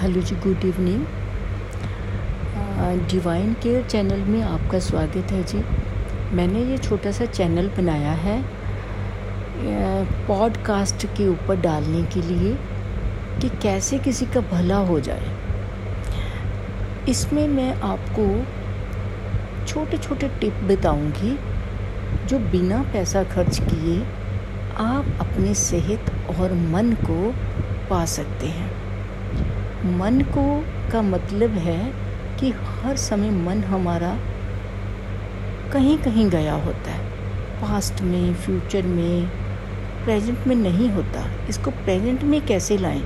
Hello जी good evening Divine Care channel में आपका स्वागत है जी। मैंने ये छोटा सा चैनल बनाया है पॉडकास्ट के ऊपर डालने के लिए कि कैसे किसी का भला हो जाए। इसमें मैं आपको छोटे छोटे टिप बताऊँगी जो बिना पैसा खर्च किए आप अपनी सेहत और मन को पा सकते हैं। मन को का मतलब है कि हर समय मन हमारा कहीं कहीं गया होता है। पास्ट में फ्यूचर में प्रेजेंट में नहीं होता। इसको प्रेजेंट में कैसे लाएँ?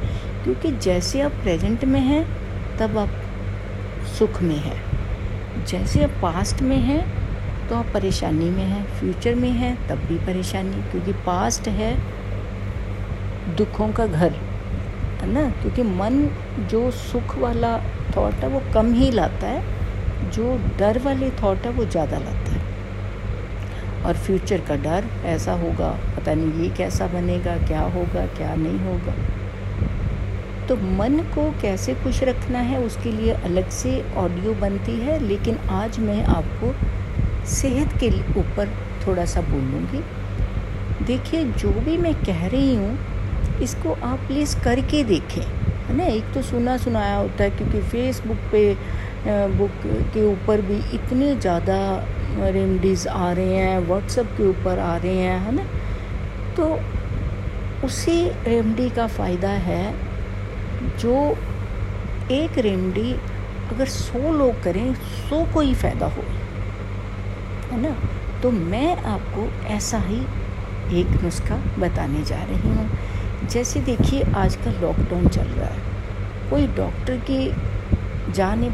क्योंकि जैसे आप प्रेजेंट में हैं, तब आप सुख में हैं। जैसे आप पास्ट में हैं तो आप परेशानी में हैं। फ्यूचर में हैं, तब भी परेशानी। क्योंकि पास्ट है दुखों का घर। है ना? क्योंकि मन जो सुख वाला थॉट है, वो कम ही लाता है। जो डर वाले थॉट है, वो ज़्यादा लाता है। और फ्यूचर का डर ऐसा होगा, पता नहीं ये कैसा बनेगा, क्या होगा, क्या नहीं होगा। तो मन को कैसे खुश रखना है, उसके लिए अलग से ऑडियो बनती है। लेकिन आज मैं आपको सेहत के ऊपर थोड़ा सा बोलूँगी। देखिए, जो भी मैं कह रही हूँ इसको आप प्लीज़ करके देखें। है ना? एक तो सुना सुनाया होता है क्योंकि फेसबुक पे बुक के ऊपर भी इतने ज़्यादा रेमडीज़ आ रहे हैं व्हाट्सएप के ऊपर आ रहे हैं, है ना? तो उसी रेमडी का फ़ायदा है जो एक रेमडी अगर सौ लोग करें, सौ को ही फ़ायदा हो। है ना? तो मैं आपको ऐसा ही एक नुस्खा बताने जा रही हूँ। जैसे देखिए आजकल लॉकडाउन चल रहा है। कोई डॉक्टर के जाने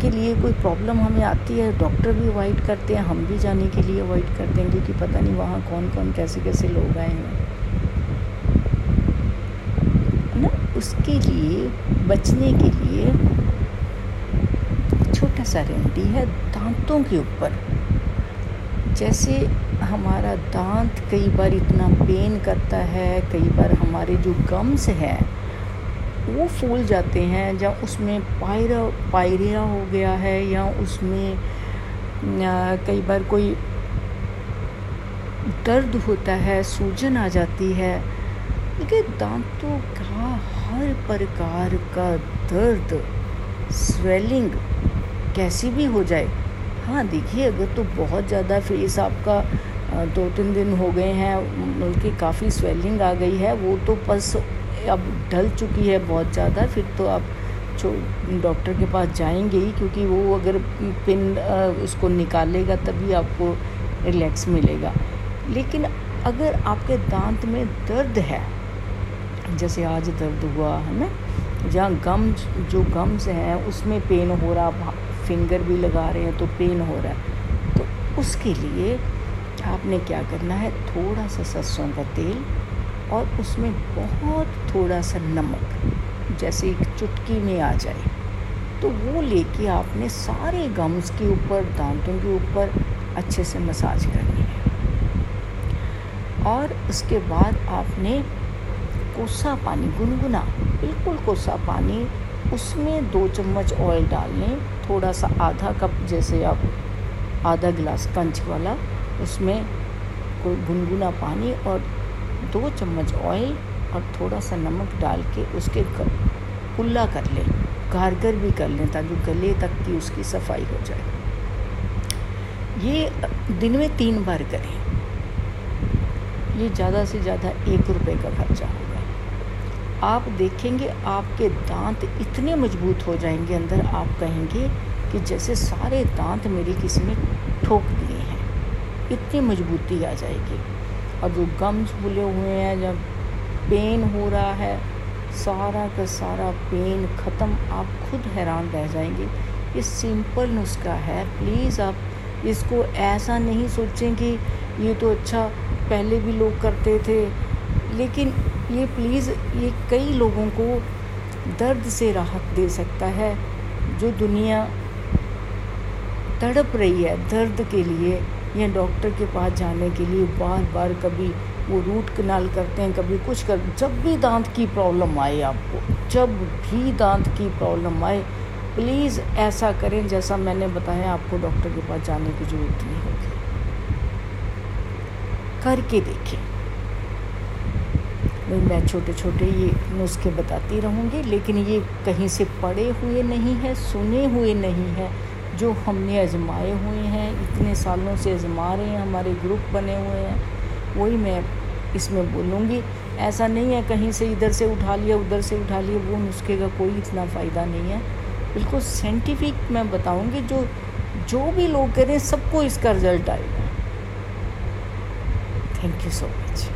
के लिए कोई प्रॉब्लम हमें आती है डॉक्टर भी अवॉइड करते हैं, हम भी जाने के लिए अवॉइड करते हैं, क्योंकि पता नहीं वहाँ कौन कौन कैसे कैसे लोग आए हैं। ना? उसके लिए, बचने के लिए छोटा सा रेमडी है दांतों के ऊपर। जैसे हमारा दांत कई बार इतना पेन करता है, कई बार हमारे जो गम्स हैं, वो फूल जाते हैं, या उसमें पायरा, पायरिया हो गया है, या उसमें कई बार कोई दर्द होता है, सूजन आ जाती है। देखिए, दांतों का हर प्रकार का दर्द स्वेलिंग कैसी भी हो जाए हाँ देखिए, अगर तो बहुत ज़्यादा फेस आपका दो तीन दिन हो गए हैं, बल्कि काफ़ी स्वेलिंग आ गई है, वो तो बस अब ढल चुकी है बहुत ज़्यादा, फिर तो आप डॉक्टर के पास जाएँगे ही, क्योंकि वो अगर पिन उसको निकालेगा तभी आपको रिलैक्स मिलेगा। लेकिन अगर आपके दांत में दर्द है, जैसे आज दर्द हुआ, है ना? जहाँ गम जो गम्स हैं, उसमें पेन हो रहा फिंगर भी लगा रहे हैं तो पेन हो रहा है। तो उसके लिए आपने क्या करना है? थोड़ा सा सरसों का तेल और उसमें बहुत थोड़ा सा नमक, जैसे एक चुटकी में आ जाए। तो वो लेके आपने सारे गम्स के ऊपर, दांतों के ऊपर अच्छे से मसाज करनी है। और उसके बाद आपने कोसा पानी, गुनगुना, बिल्कुल कोसा पानी उसमें दो चम्मच ऑयल डाल लें थोड़ा सा आधा कप जैसे आप आधा गिलास कंच वाला, उसमें कोई गुनगुना पानी और दो चम्मच ऑयल और थोड़ा सा नमक डाल के उसके कुल्ला कर लें, गारगर भी कर लें ताकि गले तक की उसकी सफ़ाई हो जाए। ये दिन में तीन बार करें। ये ज़्यादा से ज़्यादा एक रुपए का खर्चा होगा। आप देखेंगे, आपके दांत इतने मज़बूत हो जाएँगे, अंदर आप कहेंगे कि जैसे सारे दांत मेरे किसी ने ठोक दिए हैं। इतनी मजबूती आ जाएगी। और जो गम्स बुले हुए हैं, जब पेन हो रहा है, सारा का सारा पेन ख़त्म, आप खुद हैरान रह जाएँगे। ये सिंपल नुस्खा है। प्लीज़ आप इसको ऐसा नहीं सोचें कि ये तो अच्छा पहले भी लोग करते थे, लेकिन ये प्लीज़ ये कई लोगों को दर्द से राहत दे सकता है, जो दुनिया तड़प रही है दर्द के लिए या डॉक्टर के पास जाने के लिए बार बार कभी वो रूट कनाल करते हैं, कभी कुछ कर, जब भी दांत की प्रॉब्लम आए आपको, जब भी दांत की प्रॉब्लम आए प्लीज़ ऐसा करें जैसा मैंने बताया आपको डॉक्टर के पास जाने की ज़रूरत नहीं होगी करके देखें। मैं छोटे छोटे ये नुस्खे बताती रहूँगी, लेकिन ये कहीं से पढ़े हुए नहीं हैं, सुने हुए नहीं हैं, जो हमने आजमाए हुए हैं, इतने सालों से आजमा रहे हैं, हमारे ग्रुप बने हुए हैं, वही मैं इसमें बोलूँगी। ऐसा नहीं है कहीं से इधर से उठा लिया, उधर से उठा लिया, वो नुस्खे का कोई इतना फ़ायदा नहीं है। बिल्कुल साइंटिफिक मैं बताऊँगी, जो जो भी लोग करें, सबको इसका रिज़ल्ट आएगा। Thank you so much